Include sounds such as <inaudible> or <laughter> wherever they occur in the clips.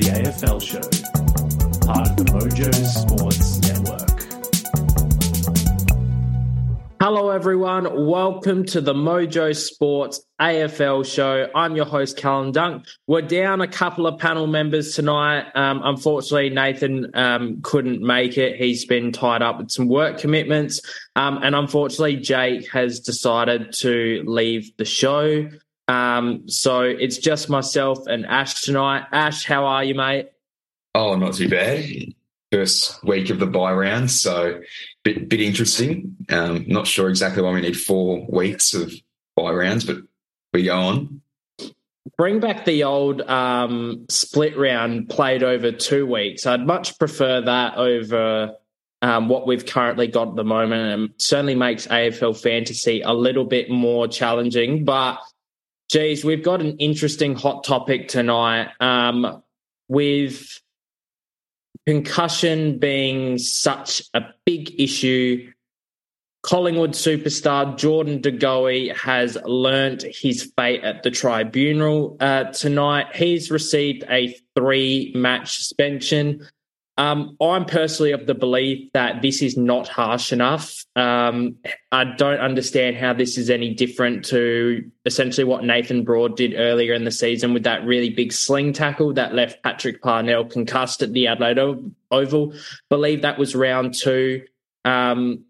the AFL Show, part of the Mojo Sports Network. Hello, everyone. Welcome to the Mojo Sports AFL show. I'm your host, Callum Dunk. We're down a couple of panel members tonight. Um, unfortunately, Nathan um, couldn't make it. He's been tied up with some work commitments. Um, and unfortunately, Jake has decided to leave the show. Um, so it's just myself and Ash tonight. Ash, how are you, mate? Oh, not too bad. First week of the bye round, so bit bit interesting. Um, not sure exactly why we need four weeks of bye rounds, but we go on. Bring back the old um, split round played over two weeks. I'd much prefer that over um, what we've currently got at the moment, and certainly makes AFL fantasy a little bit more challenging. But geez, we've got an interesting hot topic tonight um, with concussion being such a big issue. Collingwood superstar Jordan De Goey has learnt his fate at the tribunal uh, tonight. He's received a three match suspension. Um, I'm personally of the belief that this is not harsh enough. Um, I don't understand how this is any different to essentially what Nathan Broad did earlier in the season with that really big sling tackle that left Patrick Parnell concussed at the Adelaide Oval. believe that was round two. Um,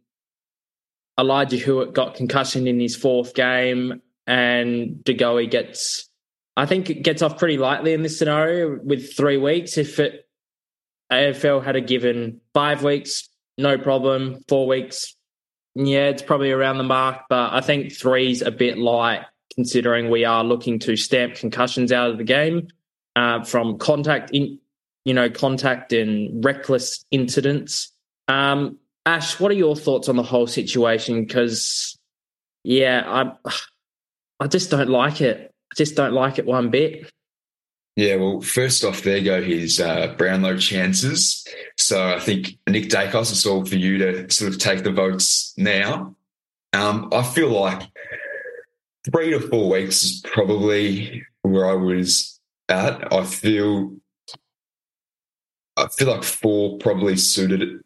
Elijah Hewett got concussion in his fourth game, and De Goey gets, I think, it gets off pretty lightly in this scenario with three weeks. If it AFL had a given five weeks, no problem. Four weeks, yeah, it's probably around the mark, but I think three's a bit light considering we are looking to stamp concussions out of the game uh, from contact in, you know, contact and reckless incidents. Um, Ash, what are your thoughts on the whole situation? Because, yeah, I, I just don't like it. I just don't like it one bit. Yeah, well, first off, there go his uh, Brownlow chances. So I think Nick Daicos, it's all for you to sort of take the votes now. Um, I feel like three to four weeks is probably where I was at. I feel, I feel like four probably suited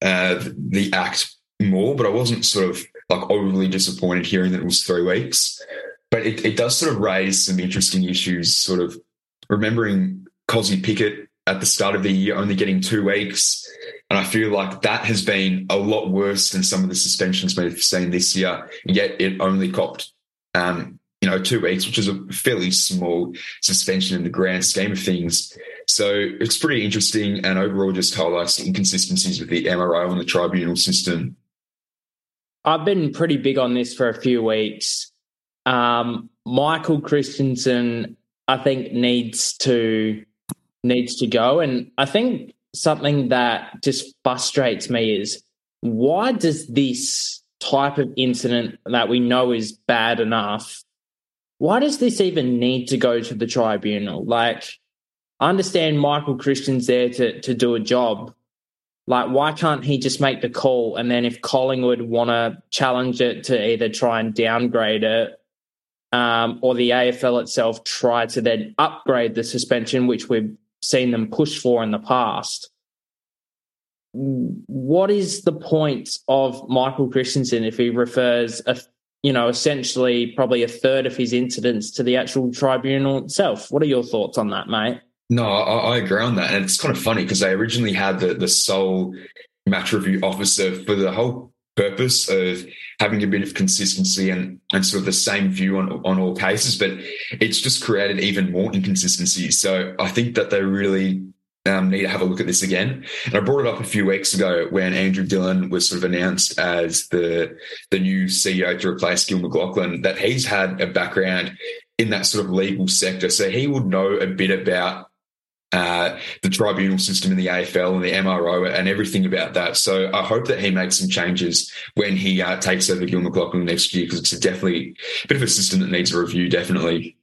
uh, the act more, but I wasn't sort of like overly disappointed hearing that it was three weeks. But it, it does sort of raise some interesting issues, sort of remembering Kozzy Pickett at the start of the year only getting two weeks. And I feel like that has been a lot worse than some of the suspensions we've seen this year. Yet it only copped, um, you know, two weeks, which is a fairly small suspension in the grand scheme of things. So it's pretty interesting and overall just highlights inconsistencies with the MRO and the tribunal system. I've been pretty big on this for a few weeks. Um, Michael Christian, I think, needs to needs to go, and I think something that just frustrates me is why does this type of incident that we know is bad enough? Why does this even need to go to the tribunal? Like, I understand Michael Christian's there to to do a job. Like, why can't he just make the call? And then if Collingwood want to challenge it to either try and downgrade it, um, or the AFL itself try to then upgrade the suspension, which we've seen them push for in the past. What is the point of Michael Christian if he refers a you know, essentially probably a third of his incidents to the actual tribunal itself. What are your thoughts on that, mate? No, I, I agree on that. And it's kind of funny because they originally had the, the sole match review officer for the whole purpose of having a bit of consistency and, and sort of the same view on, on all cases, but it's just created even more inconsistency. So I think that they really um, need to have a look at this again. And I brought it up a few weeks ago when Andrew Dillon was sort of announced as the the new CEO to replace Gil McLachlan, that he's had a background in that sort of legal sector. So he would know a bit about uh, the tribunal system in the AFL and the MRO and everything about that. So I hope that he makes some changes when he uh, takes over Gil McLachlan next year because it's definitely a bit of a system that needs a review, definitely.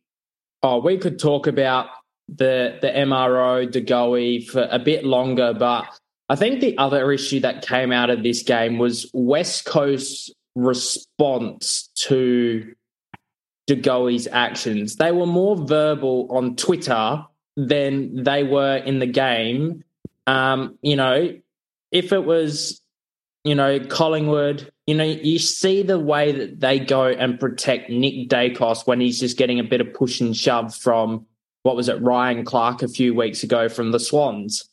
Oh, we could talk about the the MRO, De Goey for a bit longer, but I think the other issue that came out of this game was West Coast's response to De Goey's actions. They were more verbal on Twitter than they were in the game. Um, you know, if it was, you know, Collingwood, you know, you see the way that they go and protect Nick Daicos when he's just getting a bit of push and shove from what was it, Ryan Clarke a few weeks ago from the Swans.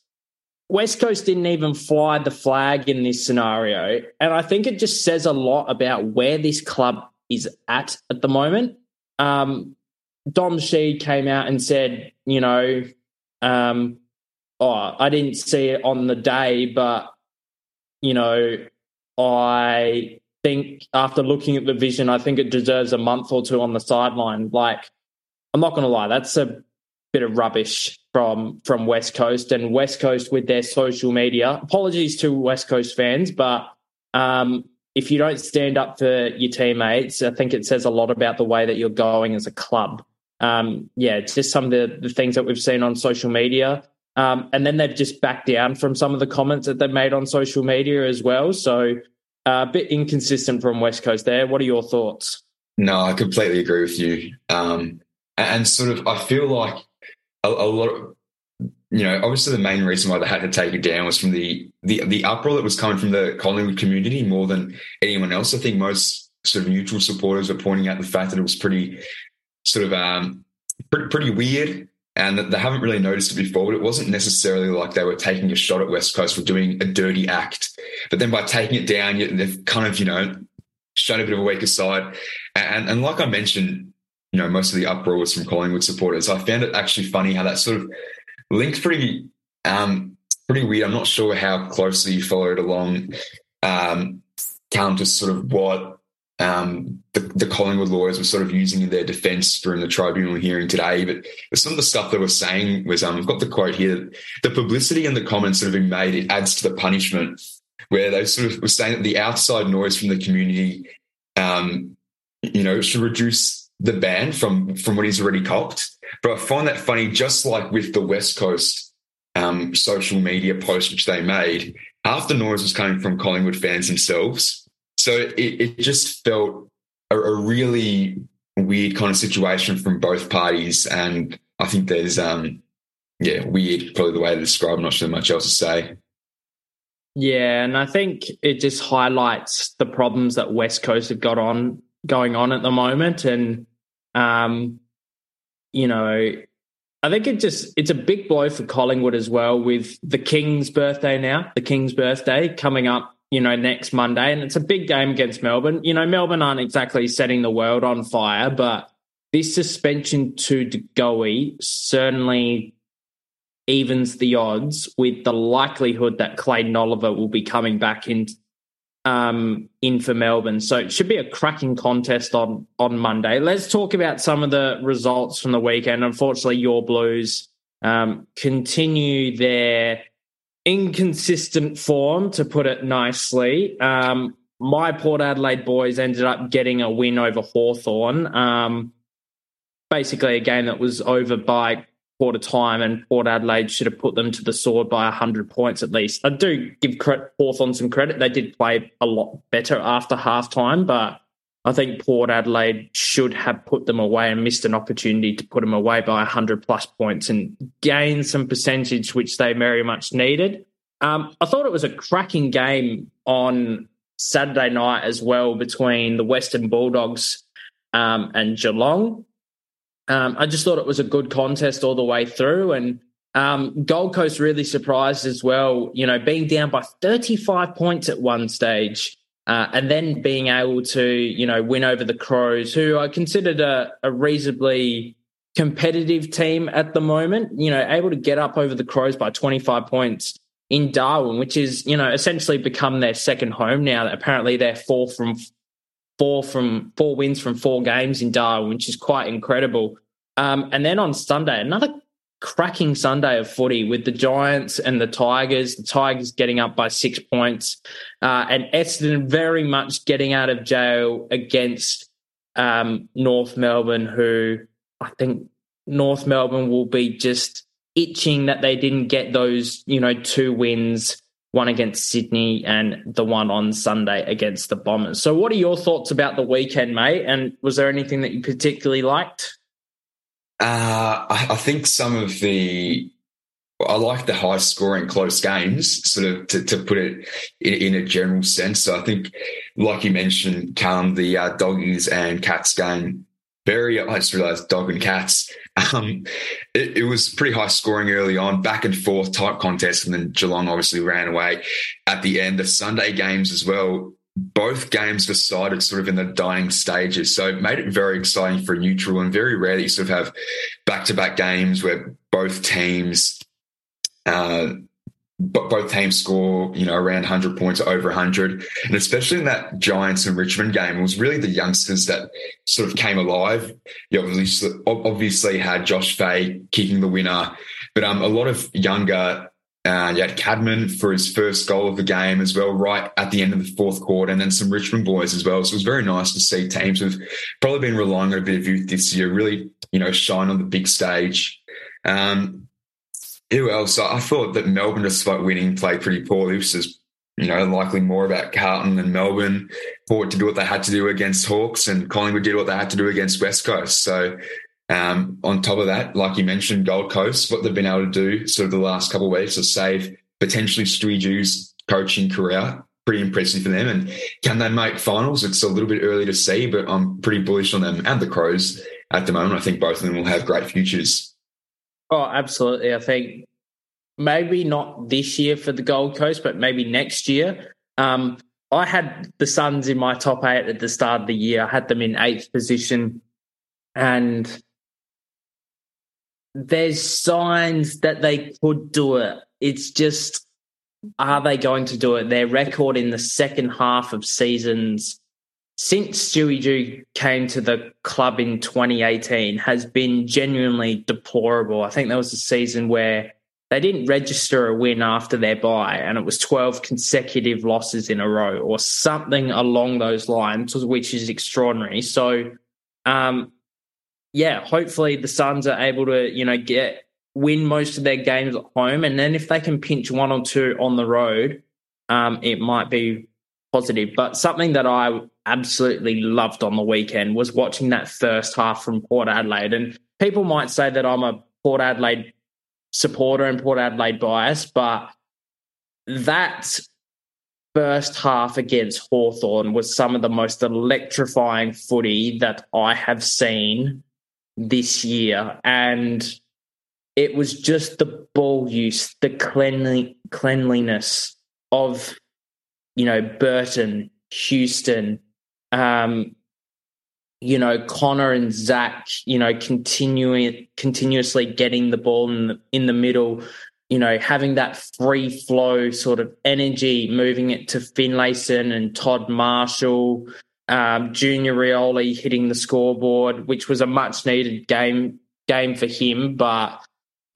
West Coast didn't even fly the flag in this scenario. And I think it just says a lot about where this club is at at the moment. Um, Dom Sheed came out and said, you know, um, oh, I didn't see it on the day, but, you know, I think after looking at the vision, I think it deserves a month or two on the sideline. Like, I'm not going to lie, that's a bit of rubbish from from West Coast and West Coast with their social media. Apologies to West Coast fans, but um, if you don't stand up for your teammates, I think it says a lot about the way that you're going as a club. Um, yeah, it's just some of the, the things that we've seen on social media. Um, and then they've just backed down from some of the comments that they've made on social media as well. So uh, a bit inconsistent from West Coast there. What are your thoughts? No, I completely agree with you. Um, and sort of, I feel like a, a, lot of, you know, obviously the main reason why they had to take it down was from the, the, the uproar that was coming from the Collingwood community more than anyone else. I think most sort of neutral supporters were pointing out the fact that it was pretty sort of um, pretty, pretty weird and they haven't really noticed it before, but it wasn't necessarily like they were taking a shot at West Coast for doing a dirty act. But then by taking it down, they've kind of, you know, shown a bit of a weaker side. And, and like I mentioned, you know, most of the uproar was from Collingwood supporters. I found it actually funny how that sort of linked pretty, um, pretty weird. I'm not sure how closely you followed along, um, count to sort of what um, the, the, Collingwood lawyers were sort of using in their defence during the tribunal hearing today. But some of the stuff they were saying was, um, I've got the quote here: the publicity and the comments that have been made it adds to the punishment. Where they sort of were saying that the outside noise from the community, um, you know, should reduce the ban from from what he's already copped. But I find that funny, just like with the West Coast um, social media post which they made, half the noise was coming from Collingwood fans themselves so it, it just felt a, a, really weird kind of situation from both parties. And I think there's, um, yeah, weird, probably the way to describe. I'm not sure much else to say. Yeah, and I think it just highlights the problems that West Coast have got on going on at the moment, and um, you know, I think it just it's a big blow for Collingwood as well with the King's birthday now, the King's birthday coming up you know, next Monday. And it's a big game against Melbourne. You know, Melbourne aren't exactly setting the world on fire, but this suspension to De certainly evens the odds with the likelihood that Clayton Oliver will be coming back in um, in for Melbourne. So it should be a cracking contest on on Monday. Let's talk about some of the results from the weekend. Unfortunately, your Blues um, continue their inconsistent form, to put it nicely. Um, my Port Adelaide boys ended up getting a win over Hawthorn. Um, basically, a game that was over by quarter time, and Port Adelaide should have put them to the sword by 100 points at least. I do give Hawthorn some credit. They did play a lot better after half time, but I think Port Adelaide should have put them away and missed an opportunity to put them away by 100 plus points and gain some percentage, which they very much needed. Um, I thought it was a cracking game on Saturday night as well between the Western Bulldogs um, and Geelong. Um, I just thought it was a good contest all the way through. And um, Gold Coast really surprised as well, you know, being down by 35 points at one stage uh, and then being able to, you know, win over the Crows, who I considered a, a reasonably competitive team at the moment, you know, able to get up over the Crows by 25 points in Darwin, which is, you know, essentially become their second home now. Apparently they're four from four from four wins from four games in Darwin, which is quite incredible. Um, and then on Sunday, another cracking Sunday of footy with the Giants and the Tigers. The Tigers getting up by six points, uh, and Essendon very much getting out of jail against um, North Melbourne, who I think North Melbourne will be just itching that they didn't get those, you know, two wins. One against Sydney and the one on Sunday against the Bombers. So, what are your thoughts about the weekend, mate? And was there anything that you particularly liked? Uh, I, I think some of the I like the high scoring close games, sort of to, to put it in, in, a general sense. So I think, like you mentioned, Callum, the uh, doggies and cats game, very, I just realized dog and cats. <laughs> Um, it, it, was pretty high scoring early on, back and forth type contest. And then Geelong obviously ran away at the end. The Sunday games as well, both games decided sort of in the dying stages. So it made it very exciting for neutral and very rare that you sort of have back to back games where both teams uh, both teams score, you know, around 100 points, or over 100. And especially in that Giants and Richmond game, it was really the youngsters that sort of came alive. You obviously, obviously had Josh Fahey kicking the winner, but um, a lot of younger uh, you had Cadman for his first goal of the game as well, right at the end of the fourth quarter, and then some Richmond boys as well. So it was very nice to see teams who've probably been relying on a bit of youth this year really, you know, shine on the big stage. Um, who else? I thought that Melbourne, despite winning, played pretty poorly, This is, you know, likely more about Carlton than Melbourne. Fought to do what they had to do against Hawks, and Collingwood did what they had to do against West Coast. So, um, on top of that, like you mentioned, Gold Coast, what they've been able to do sort of the last couple of weeks to save potentially Stewie coaching career. Pretty impressive for them. And can they make finals? It's a little bit early to see, but I'm pretty bullish on them and the Crows at the moment. I think both of them will have great futures. Oh, absolutely. I think maybe not this year for the Gold Coast, but maybe next year. Um, I had the Suns in my top eight at the start of the year. I had them in eighth position, and there's signs that they could do it. It's just, are they going to do it? Their record in the second half of seasons since Stewie Dew came to the club in 2018 has been genuinely deplorable. I think there was a season where they didn't register a win after their bye, and it was 12 consecutive losses in a row or something along those lines, which is extraordinary. So, um, yeah, hopefully the Suns are able to, you know, get win most of their games at home, and then if they can pinch one or two on the road, um, it might be positive. But something that I absolutely loved on the weekend was watching that first half from Port Adelaide. And people might say that I'm a Port Adelaide supporter and Port Adelaide bias, but that first half against Hawthorn was some of the most electrifying footy that I have seen this year. And it was just the ball use, the cleanly, cleanliness of, you know, Burton, Houston, um, you know, Connor and Zach, you know, continuing continuously getting the ball in the, in the middle, you know, having that free flow sort of energy, moving it to Finlayson and Todd Marshall, um, Junior Rioli hitting the scoreboard, which was a much needed game game for him. But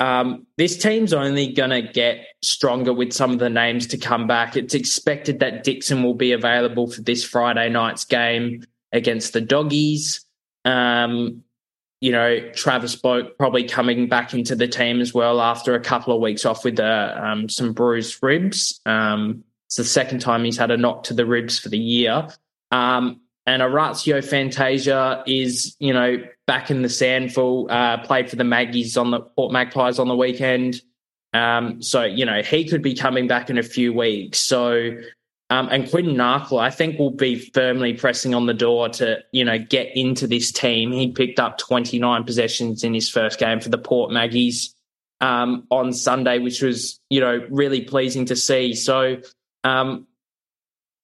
um, this team's only going to get stronger with some of the names to come back. It's expected that Dixon will be available for this Friday night's game against the Doggies. Um, you know, Travis Boak probably coming back into the team as well after a couple of weeks off with uh, um, some bruised ribs. Um, it's the second time he's had a knock to the ribs for the year. Um, and Orazio Fantasia is, you know, back in the SANFL, uh, played for the Maggies on the Port Magpies on the weekend. Um, so, you know, he could be coming back in a few weeks. So, um, and Quinton Narkle, I think, will be firmly pressing on the door to, you know, get into this team. He picked up 29 possessions in his first game for the Port Maggies um, on Sunday, which was, you know, really pleasing to see. So, um,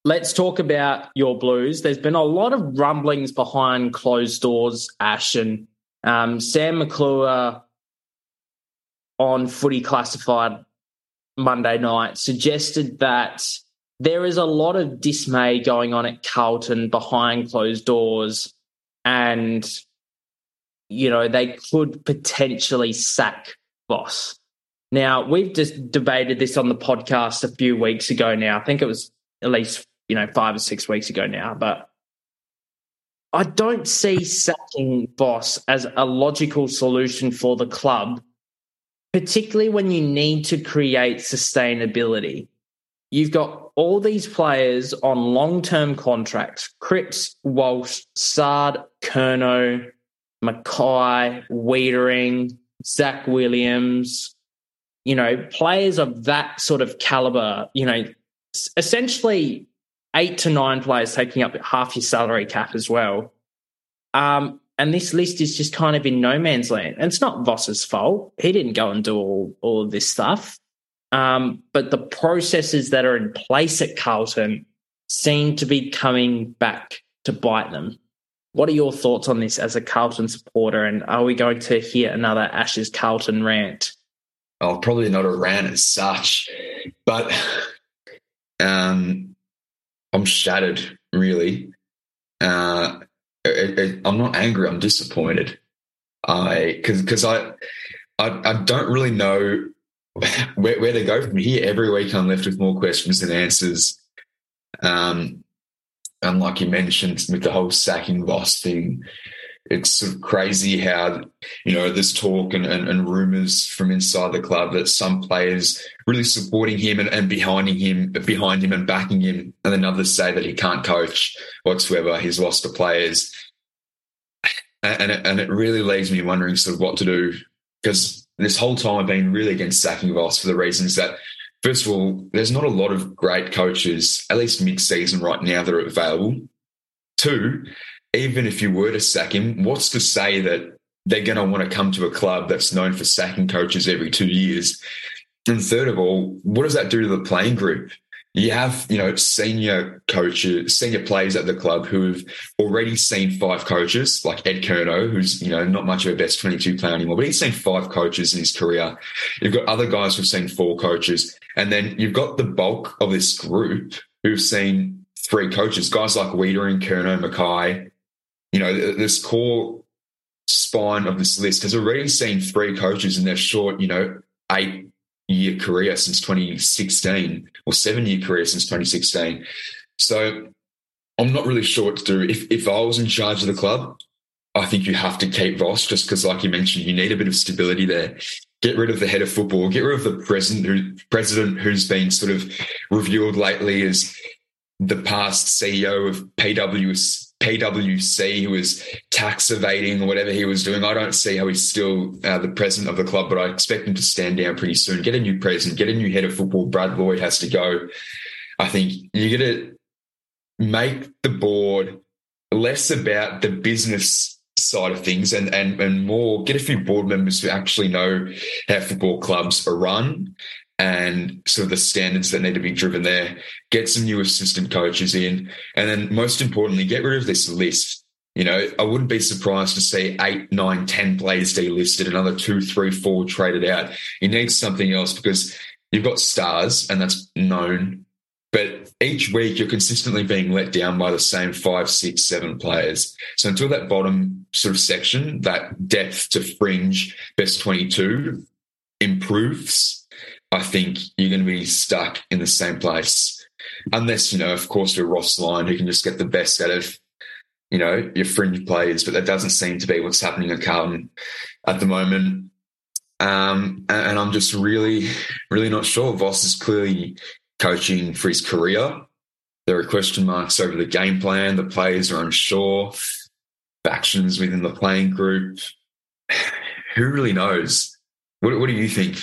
Let's talk about your Blues. There's been a lot of rumblings behind closed doors, Ash, and um, Sam McClure on Footy Classified Monday night suggested that there is a lot of dismay going on at Carlton behind closed doors, and you know they could potentially sack Voss. Now we've just debated this on the podcast a few weeks ago. Now I think it was at least you know, five or six weeks ago now. But I don't see sacking Voss as a logical solution for the club, particularly when you need to create sustainability. You've got all these players on long term contracts Cripps, Walsh, Saad, Curnow, McKay, Weitering, Zac Williams, you know, players of that sort of caliber, you know, essentially eight to nine players taking up half your salary cap as well. Um, and this list is just kind of in no man's land. And it's not Voss's fault. He didn't go and do all, all of this stuff. Um, but the processes that are in place at Carlton seem to be coming back to bite them. What are your thoughts on this as a Carlton supporter? And are we going to hear another Ashes Carlton rant? Oh, probably not a rant as such, but um, I'm shattered, really. Uh, it, it, I'm not angry. I'm disappointed. I because because I, I I don't really know <laughs> where, where to go from here. Every week I'm left with more questions than answers. Um, and like you mentioned with the whole sacking Voss thing, it's sort of crazy how you know this talk and, and, and, rumors from inside the club that some players really supporting him and, and behind him behind him and backing him and then others say that he can't coach whatsoever. He's lost the players. And it, and it really leaves me wondering sort of what to do because this whole time I've been really against sacking Voss for the reasons that first of all there's not a lot of great coaches at least mid-season right now that are available. Two even if you were to sack him, what's to say that they're going to want to come to a club that's known for sacking coaches every two years? And third of all, what does that do to the playing group? You have, you know, senior coaches, senior players at the club who have already seen five coaches, like Ed Curnow, who's, you know, not much of a best 22 player anymore, but he's seen five coaches in his career. You've got other guys who've seen four coaches. And then you've got the bulk of this group who've seen three coaches, guys like Weitering, Curnow, McKay, you know, this core spine of this list has already seen three coaches in their short, you know, eight year career since 2016 or seven year career since 2016. So I'm not really sure what to do. If, if I was in charge of the club, I think you have to keep Voss just because, like you mentioned, you need a bit of stability there. Get rid of the head of football. Get rid of the president, who, president who's been sort of revealed lately as the past CEO of PWS, PWC who was tax evading or whatever he was doing. I don't see how he's still uh, the president of the club, but I expect him to stand down pretty soon. Get a new president, get a new head of football. Brad Lloyd has to go. I think you're going to make the board less about the business side of things and, and, and more get a few board members who actually know how football clubs are run and sort of the standards that need to be driven there. Get some new assistant coaches in, and then most importantly, get rid of this list. You know, I wouldn't be surprised to see eight, nine, ten players delisted, another two, three, four traded out. You need something else because you've got stars, and that's known. But each week you're consistently being let down by the same five, six, seven players. So until that bottom sort of section, that depth to fringe best 22 improves, think you're going to be stuck in the same place. Unless, you know, of course, you're Ross Lyon who can just get the best out of, you know, your fringe players, but that doesn't seem to be what's happening at Carlton at the moment. Um, and, I'm just really, really not sure. Voss is clearly coaching for his career. There are question marks over the game plan. The players are unsure. Factions within the playing group. <sighs> Who really knows? What, what do you think?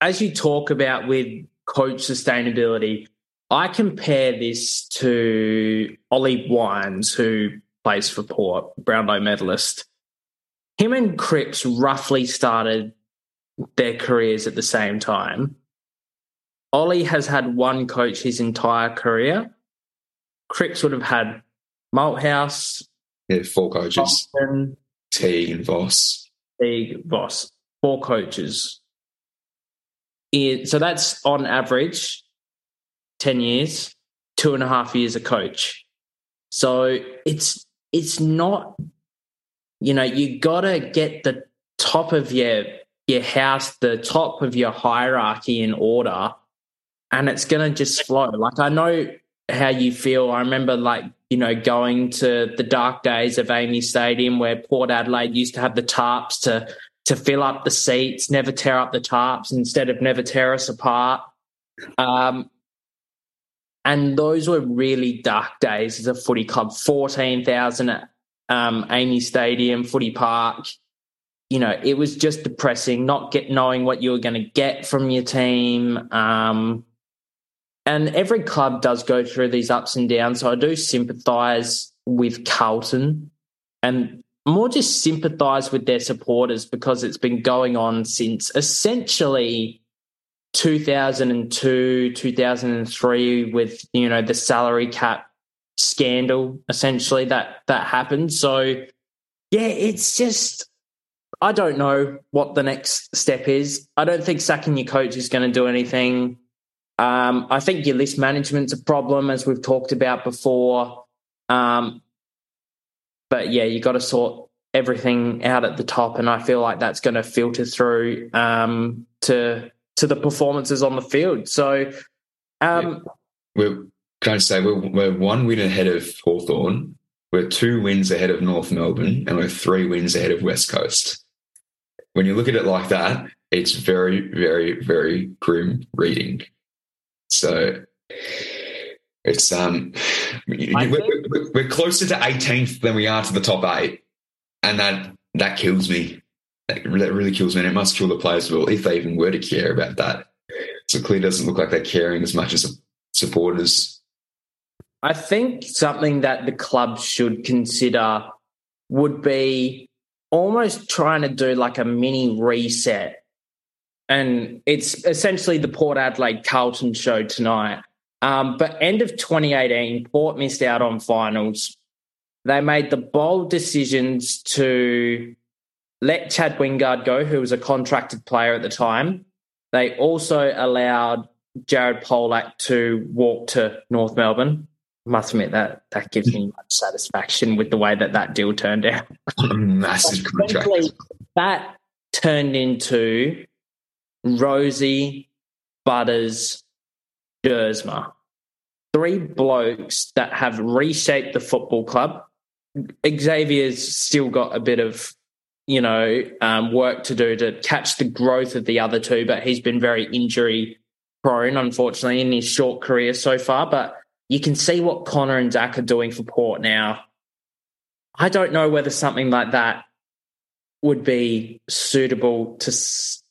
As you talk about with coach sustainability, I compare this to Ollie Wines, who plays for Port, Brownlow medalist. Him and Cripps roughly started their careers at the same time. Ollie has had one coach his entire career. Cripps would have had Malthouse. Yeah, four coaches. Teague and Voss. Teague, Voss. Four coaches so that's on average 10 years, two and a half years a coach. So it's it's not, you know, you gotta get the top of your your house, the top of your hierarchy in order, and it's gonna just flow. Like I know how you feel. I remember like, you know, going to the dark days of AAMI Stadium where Port Adelaide used to have the tarps to to fill up the seats, never tear up the tarps instead of never tear us apart. Um, And those were really dark days as a footy club. 14,000 at um, AAMI Stadium, Footy Park. You know, it was just depressing, not get knowing what you were going to get from your team. Um, and every club does go through these ups and downs. So I do sympathise with Carlton and more just sympathise with their supporters because it's been going on since essentially 2002, 2003 with, you know, the salary cap scandal essentially that that happened. So yeah, it's just I don't know what the next step is. I don't think sacking your coach is going to do anything. Um, I think your list management's a problem, as we've talked about before. Um, but yeah, you got to sort everything out at the top, and I feel like that's going to filter through um, to to the performances on the field. So, um, we're can I say we're, we're one win ahead of Hawthorn, we're two wins ahead of North Melbourne, and we're three wins ahead of West Coast. When you look at it like that, it's very, very, very grim reading. So it's um, we're, we're, closer to 18th than we are to the top eight, and that that kills me. That really kills me. And it must kill the players as well if they even were to care about that. So clearly, doesn't look like they're caring as much as supporters. I think something that the club should consider would be almost trying to do like a mini reset and it's essentially the Port Adelaide Carlton show tonight. Um, but end of 2018, Port missed out on finals. They made the bold decisions to let Chad Wingard go, who was a contracted player at the time. They also allowed Jared Polec to walk to North Melbourne. I must admit that that gives me much satisfaction with the way that that deal turned out. <laughs> Massive contract. That turned into Rozee, Butters, Duursma. Three blokes that have reshaped the football club. Xavier's still got a bit of, you know, um, work to do to catch the growth of the other two, but he's been very injury prone, unfortunately, in his short career so far. But you can see what Connor and Zach are doing for Port now. I don't know whether something like that would be suitable to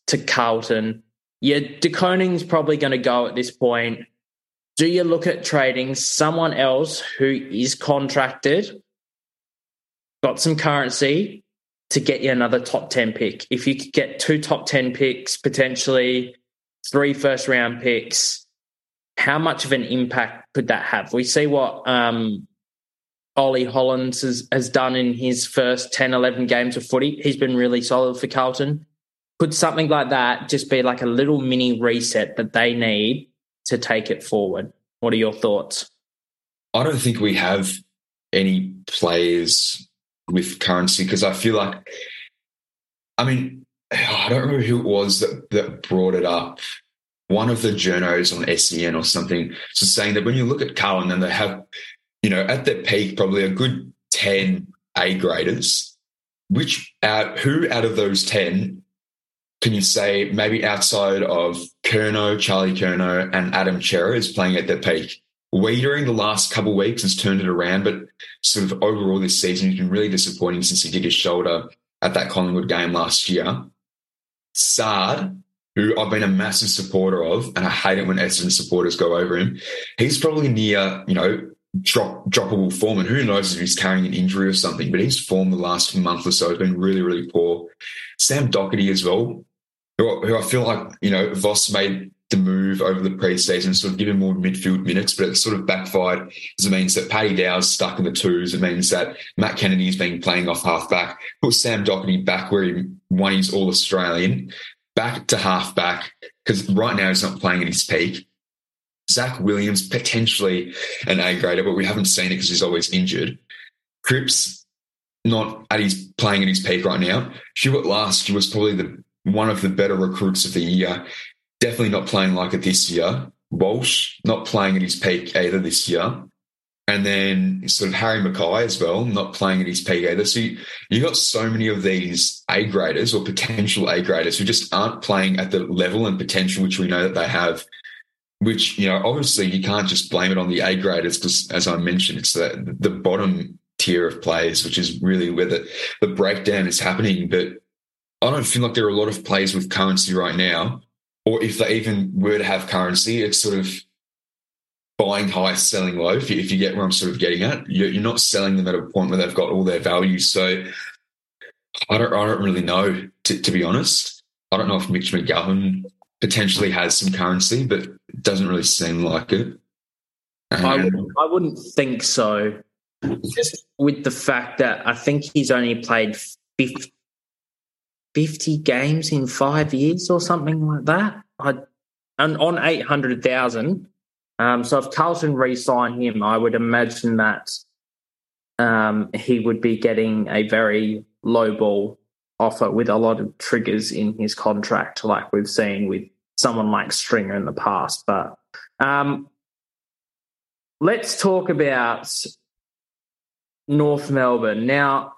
to Carlton. Yeah, De Koning's probably going to go at this point. Do you look at trading someone else who is contracted, got some currency to get you another top 10 pick? If you could get two top 10 picks, potentially three first round picks, how much of an impact could that have? We see what um, Ollie Hollands has, has done in his first 10, 11 games of footy. He's been really solid for Carlton could something like that just be like a little mini reset that they need to take it forward? What are your thoughts? I don't think we have any players with currency because I feel like, I mean, <sighs> I don't remember who it was that, that brought it up. One of the journos on SEN or something was saying that when you look at Carlton and they have, you know, at their peak, probably a good 10 A graders, which out, who out of those 10 can you say maybe outside of Curnow, Charlie Curnow, and Adam Cerra is playing at their peak? Weitering the last couple of weeks has turned it around, but sort of overall this season has been really disappointing since he did his shoulder at that Collingwood game last year. Saad, who I've been a massive supporter of, and I hate it when Essendon supporters go over him. He's probably near, you know, drop droppable form, and who knows if he's carrying an injury or something. But his form the last month or so has been really, really poor. Sam Docherty as well who, who I feel like, you know, Voss made the move over the preseason, sort of give him more midfield minutes, but it sort of backfired because it means that Paddy Dow's stuck in the twos. It means that Matt Kennedy's been playing off halfback, put Sam Docherty back where he won his All Australian, back to halfback, because right now he's not playing at his peak. Zac Williams, potentially an A grader, but we haven't seen it because he's always injured. Cripps, not at his playing at his peak right now. Hewett last was probably the one of the better recruits of the year. Definitely not playing like it this year. Walsh not playing at his peak either this year. And then sort of Harry McKay as well, not playing at his peak either. So you, you got so many of these A graders or potential A graders who just aren't playing at the level and potential which we know that they have. which you know obviously you can't just blame it on the A graders because as I mentioned, it's the the bottom tier of players, which is really where the, the breakdown is happening. But I don't feel like there are a lot of players with currency right now, or if they even were to have currency, it's sort of buying high, selling low. If you, if you get where I'm sort of getting at, you're, you're not selling them at a point where they've got all their value. So I don't, I don't really know, to, to be honest. I don't know if Mitch McGovern potentially has some currency, but it doesn't really seem like it. I, Um, wouldn't, I wouldn't think so. Just with the fact that I think he's only played 50, 50 games in five years or something like that. I, and on 800,000. Um, so if Carlton re sign him, I would imagine that um, he would be getting a very low ball offer with a lot of triggers in his contract, like we've seen with someone like Stringer in the past. But um, let's talk about North Melbourne. Now,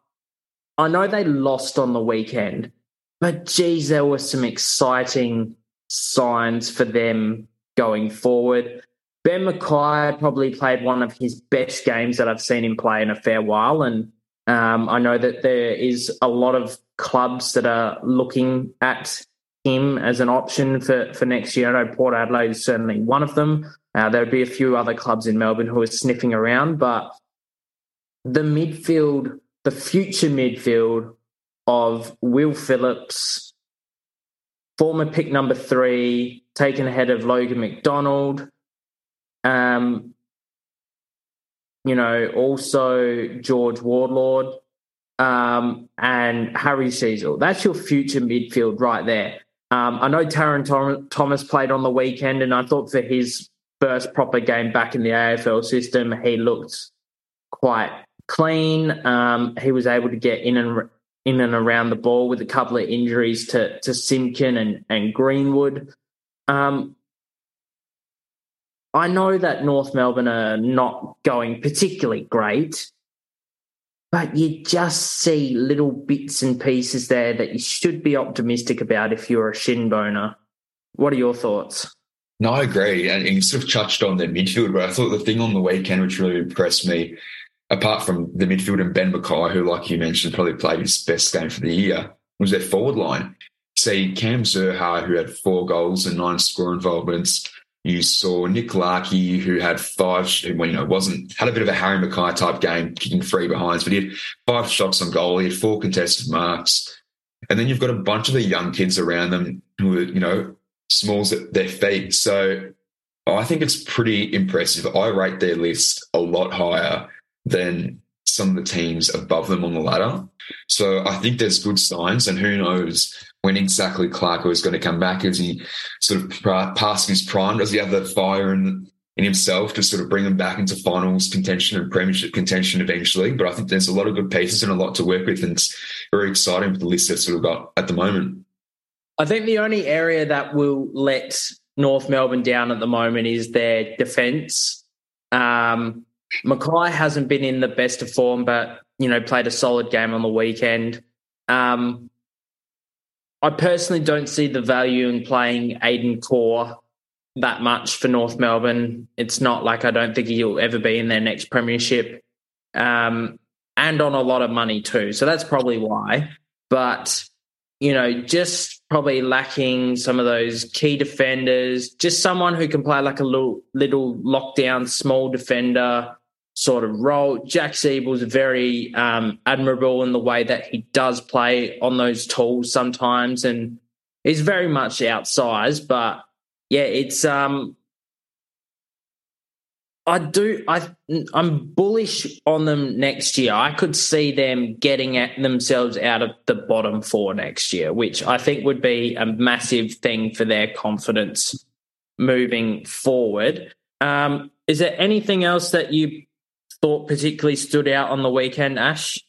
I know they lost on the weekend, but geez, there were some exciting signs for them going forward. Ben McKay probably played one of his best games that I've seen him play in a fair while. And um, I know that there is a lot of clubs that are looking at him as an option for, for next year. I know Port Adelaide is certainly one of them. Uh, there would be a few other clubs in Melbourne who are sniffing around, but the midfield, the future midfield of Will Phillips, former pick number three, taken ahead of Logan McDonald. Um, you know, also George Wardlaw um, and Harry Sheezel. That's your future midfield right there. Um, I know Tarryn Thomas played on the weekend, and I thought for his first proper game back in the AFL system, he looked quite clean. Um, he was able to get in and in and around the ball with a couple of injuries to to Simpkin and and Greenwood. Um, I know that North Melbourne are not going particularly great, but you just see little bits and pieces there that you should be optimistic about if you're a shin boner. What are your thoughts? No, I agree. And you sort of touched on their midfield, but I thought the thing on the weekend which really impressed me, apart from the midfield and Ben McKay, who, like you mentioned, probably played his best game for the year, was their forward line. See Cam Zurhaar, who had four goals and nine score involvements. You saw Nick Larkey, who had five, well, you know, wasn't had a bit of a Harry McKay type game, kicking three behinds, but he had five shots on goal. He had four contested marks. And then you've got a bunch of the young kids around them who are, you know, smalls at their feet. So I think it's pretty impressive. I rate their list a lot higher than some of the teams above them on the ladder. So I think there's good signs, and who knows when exactly Clarko is going to come back? Is he sort of past his prime? Does he have that fire in, in himself to sort of bring them back into finals contention and premiership contention eventually? But I think there's a lot of good pieces and a lot to work with, and it's very exciting with the list they've sort of got at the moment. I think the only area that will let North Melbourne down at the moment is their defence. Um, McKay hasn't been in the best of form, but you know played a solid game on the weekend. Um, I personally don't see the value in playing Aidan Corr that much for North Melbourne. It's not like I don't think he'll ever be in their next premiership, um, and on a lot of money too. So that's probably why. But you know, just probably lacking some of those key defenders, just someone who can play like a little little lockdown small defender sort of role. Jack Ziebell's very um, admirable in the way that he does play on those tools sometimes, and he's very much outsized. But yeah, it's um, I do. I I'm bullish on them next year. I could see them getting at themselves out of the bottom four next year, which I think would be a massive thing for their confidence moving forward. Um, is there anything else that you thought particularly stood out on the weekend, Ash?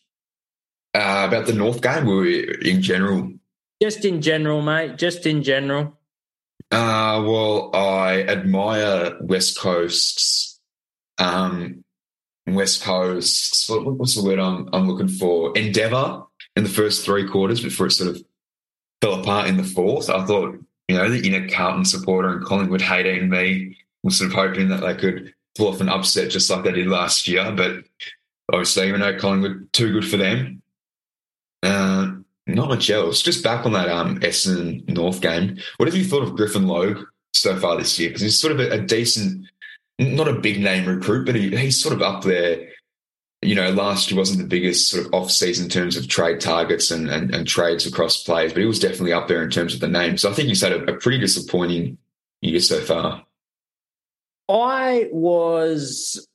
Uh, about the North game, or in general? Just in general, mate. Just in general. Uh, well, I admire West Coast's um, West Coast. What, what's the word I'm, I'm looking for? Endeavour in the first three quarters before it sort of fell apart in the fourth. I thought you know, the inner Carlton supporter and Collingwood hating me was sort of hoping that they could pull off an upset just like they did last year. But obviously, even though Collingwood too good for them, uh, not much else. Just back on that um, Essendon North game. What have you thought of Griffin Logue so far this year? Because he's sort of a, a, decent, not a big name recruit, but he, he's sort of up there. You know, last year wasn't the biggest sort of off season in terms of trade targets and, and, and trades across players, but he was definitely up there in terms of the name. So I think he's had a, a pretty disappointing year so far. I was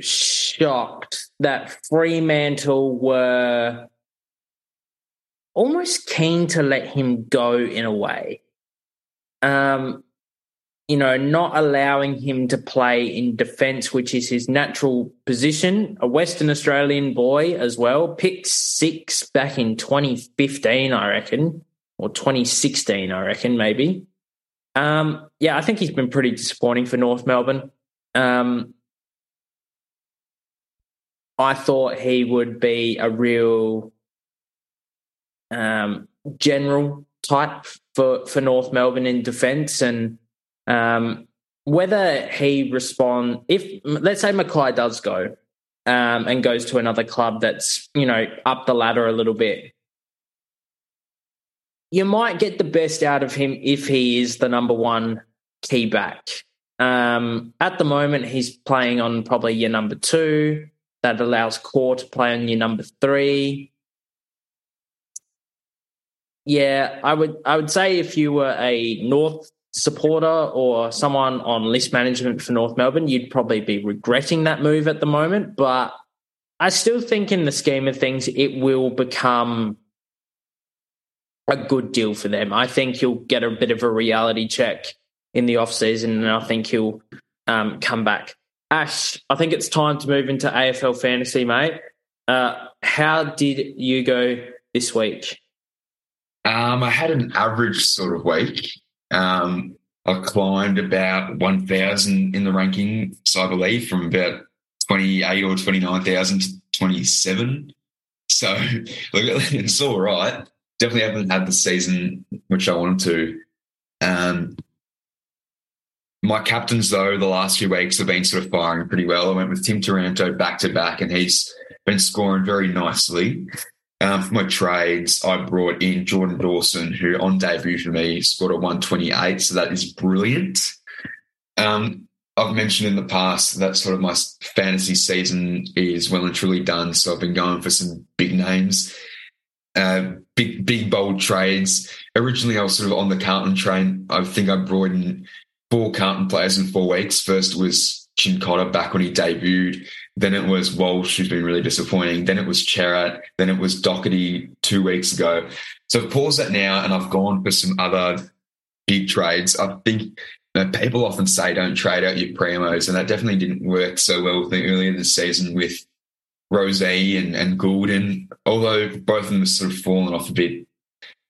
shocked that Fremantle were almost keen to let him go in a way. Um, you know, not allowing him to play in defence, which is his natural position. A Western Australian boy as well, picked six back in 2015, I reckon, or 2016, I reckon, maybe. Um, yeah, I think he's been pretty disappointing for North Melbourne. Um, I thought he would be a real um, general type for, for North Melbourne in defence and um, whether he respond if let's say McKay does go um, and goes to another club that's you know up the ladder a little bit, you might get the best out of him if he is the number one key back. Um, at the moment, he's playing on probably your number two. That allows Corr to play on your number three. Yeah, I would I would say if you were a North supporter or someone on list management for North Melbourne, you'd probably be regretting that move at the moment. But I still think in the scheme of things, it will become a good deal for them. I think he'll get a bit of a reality check in the off season, and I think he'll um, come back. Ash, I think it's time to move into AFL fantasy, mate. Uh, how did you go this week? Um, I had an average sort of week. Um, I climbed about 1,000 in the ranking, so I believe, from about 28 or 29,000 to 27. So <laughs> look, it's all right. Definitely haven't had the season which I wanted to. Um, my captains, though, the last few weeks have been sort of firing pretty well. I went with Tim Taranto back to back, and he's been scoring very nicely. Um, for my trades, I brought in Jordan Dawson, who on debut for me scored a 128. So that is brilliant. Um, I've mentioned in the past that sort of my fantasy season is well and truly done. So I've been going for some big names, uh, big, big, bold trades. Originally, I was sort of on the Carlton train. I think I brought in four Carlton players in four weeks. First was Cincotta back when he debuted. Then it was Walsh, who's been really disappointing. Then it was Cerra. Then it was Doherty two weeks ago. So I've paused that now and I've gone for some other big trades. I think you know, people often say don't trade out your primos, and that definitely didn't work so well with me earlier in the season with Rozee and, and Gulden, although both of them have sort of fallen off a bit.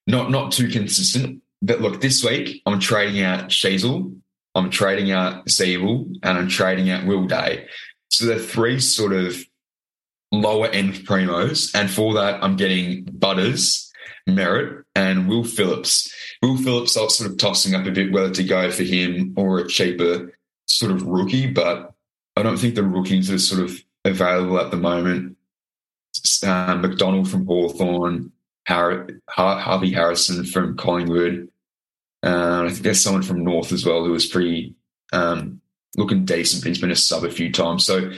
Not not too consistent. But look, this week I'm trading out Sheezel, I'm trading out Ziebell, and I'm trading out Will Day. So they're three sort of lower end primos. And for that, I'm getting Butters, Merrett, and Will Phillips. Will Phillips, I was sort of tossing up a bit whether to go for him or a cheaper sort of rookie, but I don't think the rookies are sort of available at the moment. Um, McDonald from Hawthorn, Harvey Harrison from Collingwood. Uh, I think there's someone from North as well who was pretty um, looking decent, he's been a sub a few times. So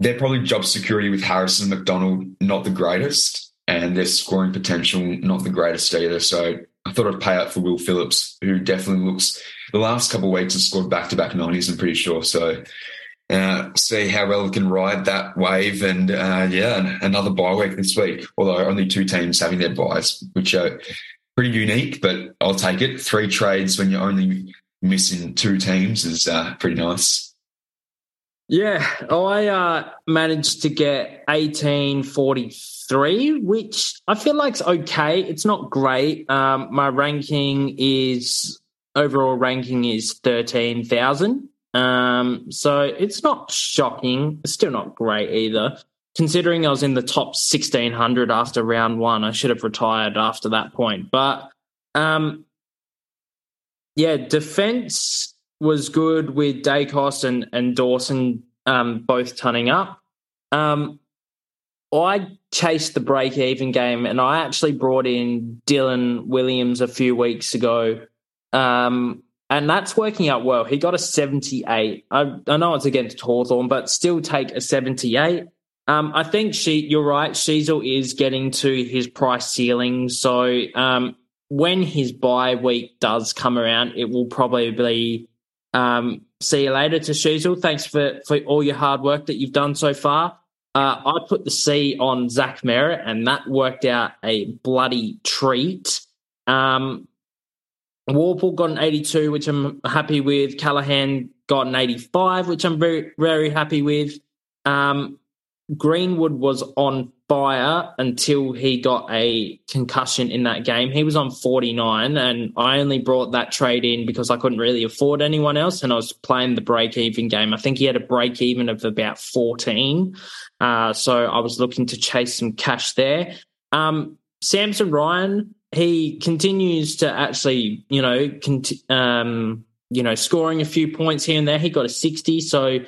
they're probably job security with Harrison McDonald not the greatest, and their scoring potential not the greatest either. So I thought I'd pay up for Will Phillips, who definitely looks the last couple of weeks has scored back to back nineties. I'm pretty sure. So uh, see how well we can ride that wave, and uh, yeah, another bye week this week. Although only two teams having their byes, which are pretty unique, but I'll take it. Three trades when you're only missing two teams is uh, pretty nice. Yeah, I uh, managed to get 1843, which I feel like's okay. It's not great. Um, my ranking is overall ranking is 13,000. Um, so it's not shocking. It's still not great either. Considering I was in the top 1600 after round one, I should have retired after that point. But um, yeah, defense was good with Daicos and, and Dawson um, both turning up. Um, I chased the break even game and I actually brought in Dylan Williams a few weeks ago. Um, and that's working out well. He got a 78. I, I know it's against Hawthorn, but still take a 78. Um, I think she, you're right. Sheezel is getting to his price ceiling. So um, when his bye week does come around, it will probably be um, see you later to Sheezel. Thanks for, for all your hard work that you've done so far. Uh, I put the C on Zach Merrett, and that worked out a bloody treat. Um, Worpel got an 82, which I'm happy with. Callaghan got an 85, which I'm very, very happy with. Um, Greenwood was on fire until he got a concussion in that game. He was on 49, and I only brought that trade in because I couldn't really afford anyone else, and I was playing the break even game. I think he had a break even of about 14. Uh, so I was looking to chase some cash there. Um, Samson Ryan, he continues to actually, you know, cont- um, you know, scoring a few points here and there. He got a 60, so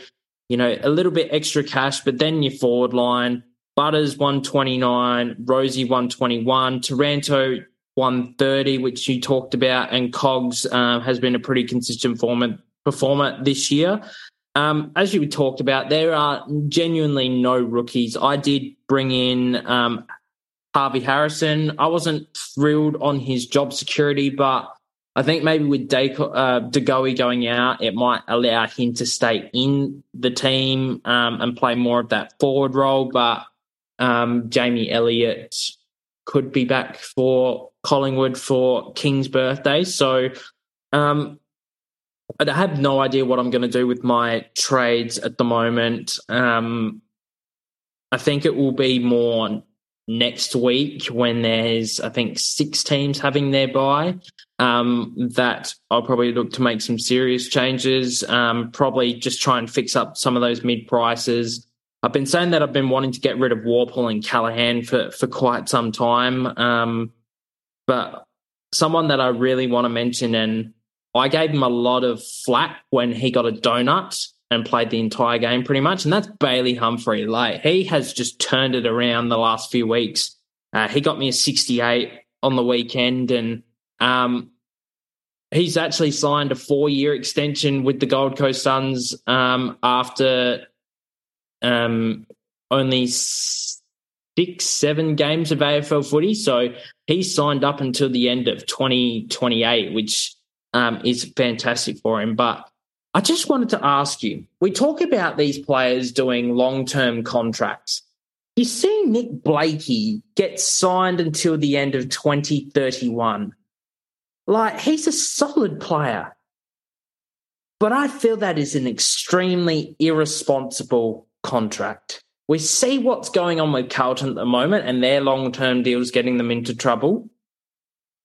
you know, a little bit extra cash, but then your forward line, Butters 129, Rozee 121, Taranto 130, which you talked about, and Cogs um, has been a pretty consistent former, performer this year. Um, as you talked about, there are genuinely no rookies. I did bring in um, Harvey Harrison. I wasn't thrilled on his job security, but I think maybe with De- uh, going out, it might allow him to stay in the team um, and play more of that forward role. But um, Jamie Elliott could be back for Collingwood for King's birthday. So um, I have no idea what I'm going to do with my trades at the moment. Um, I think it will be more next week when there's, I think, six teams having their bye. Um, that I'll probably look to make some serious changes. Um, probably just try and fix up some of those mid prices. I've been saying that I've been wanting to get rid of Worpel and Callaghan for for quite some time. Um, but someone that I really want to mention, and I gave him a lot of flack when he got a donut and played the entire game pretty much. And that's Bailey Humphrey. Like he has just turned it around the last few weeks. Uh, he got me a 68 on the weekend and um, he's actually signed a four year extension with the Gold Coast Suns um, after um, only six, seven games of AFL footy. So he's signed up until the end of 2028, which um, is fantastic for him. But I just wanted to ask you we talk about these players doing long term contracts. You see Nick Blakey get signed until the end of 2031. Like, he's a solid player. But I feel that is an extremely irresponsible contract. We see what's going on with Carlton at the moment and their long term deals getting them into trouble.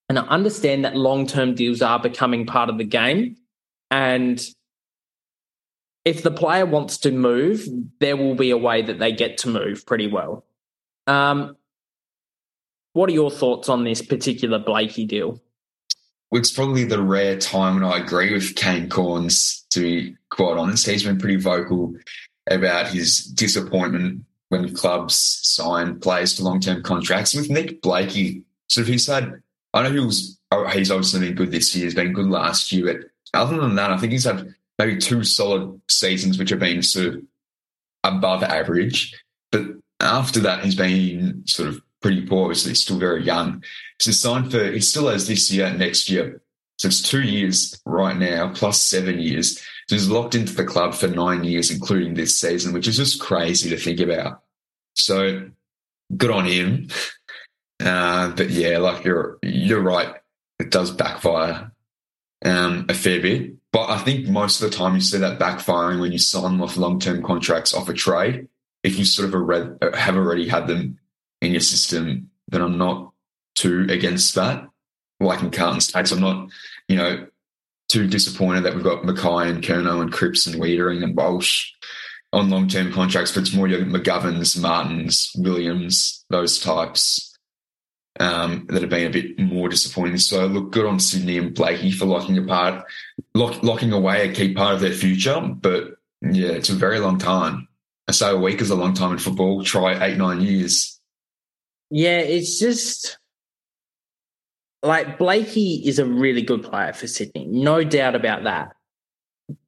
And I understand that long term deals are becoming part of the game. And if the player wants to move, there will be a way that they get to move pretty well. Um, what are your thoughts on this particular Blakey deal? It's probably the rare time when I agree with Kane Cornes, to be quite honest. He's been pretty vocal about his disappointment when clubs sign players to long term contracts. With Nick Blakey, sort of he's had, I know he was, oh, he's obviously been good this year, he's been good last year, but other than that, I think he's had maybe two solid seasons which have been sort of above average. But after that, he's been sort of pretty poor. Obviously, he's still very young. So signed for he still has this year next year. So it's two years right now, plus seven years. So he's locked into the club for nine years, including this season, which is just crazy to think about. So good on him. Uh, but yeah, like you're you're right. It does backfire um, a fair bit. But I think most of the time you see that backfiring when you sign off long term contracts off a trade. If you sort of uh, have already had them in your system, then I'm not too against that. Like in Carlton's case, I'm not, you know, too disappointed that we've got McKay and Curnow and Cripps and Weitering and Walsh on long term contracts, but it's more your McGovern's, Martins, Williams, those types. Um, that have been a bit more disappointing. So look, good on Sydney and Blakey for locking apart, lock, locking away a key part of their future. But yeah, it's a very long time. I say a week is a long time in football. Try eight, nine years. Yeah, it's just like Blakey is a really good player for Sydney, no doubt about that.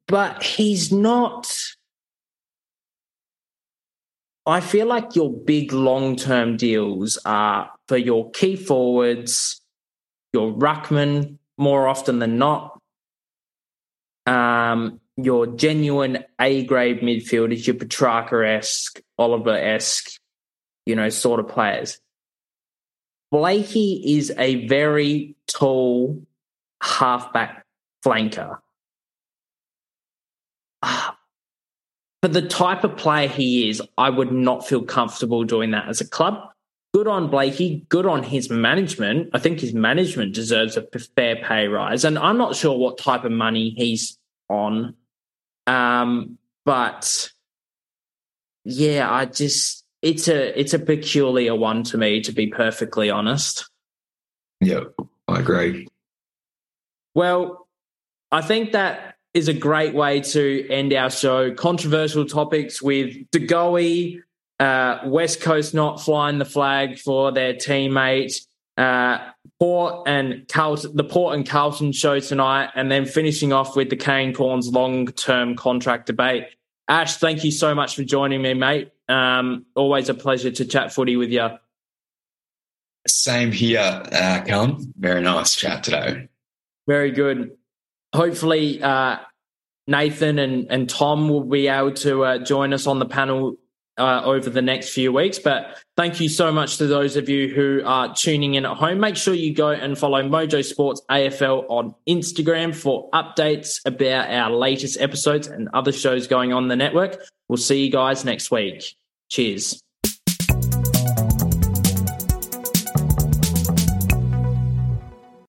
But he's not. I feel like your big long term deals are for your key forwards, your ruckman more often than not, um, your genuine A grade midfielders, your Petrarca esque, Oliver esque, you know, sort of players. Blakey is a very tall halfback flanker. For the type of player he is, I would not feel comfortable doing that as a club. Good on Blakey, good on his management. I think his management deserves a fair pay rise. And I'm not sure what type of money he's on. Um, but yeah, I just it's a it's a peculiar one to me, to be perfectly honest. Yeah, I agree. Well, I think that is a great way to end our show. Controversial topics with De uh, West Coast not flying the flag for their teammate, uh, Port and Carlton, the Port and Carlton show tonight, and then finishing off with the Kane Cornes long term contract debate. Ash, thank you so much for joining me, mate. Um, always a pleasure to chat footy with you. Same here, uh, Callum. Very nice chat today. Very good. Hopefully, uh, Nathan and, and Tom will be able to uh, join us on the panel uh, over the next few weeks. But thank you so much to those of you who are tuning in at home. Make sure you go and follow Mojo Sports AFL on Instagram for updates about our latest episodes and other shows going on the network. We'll see you guys next week. Cheers.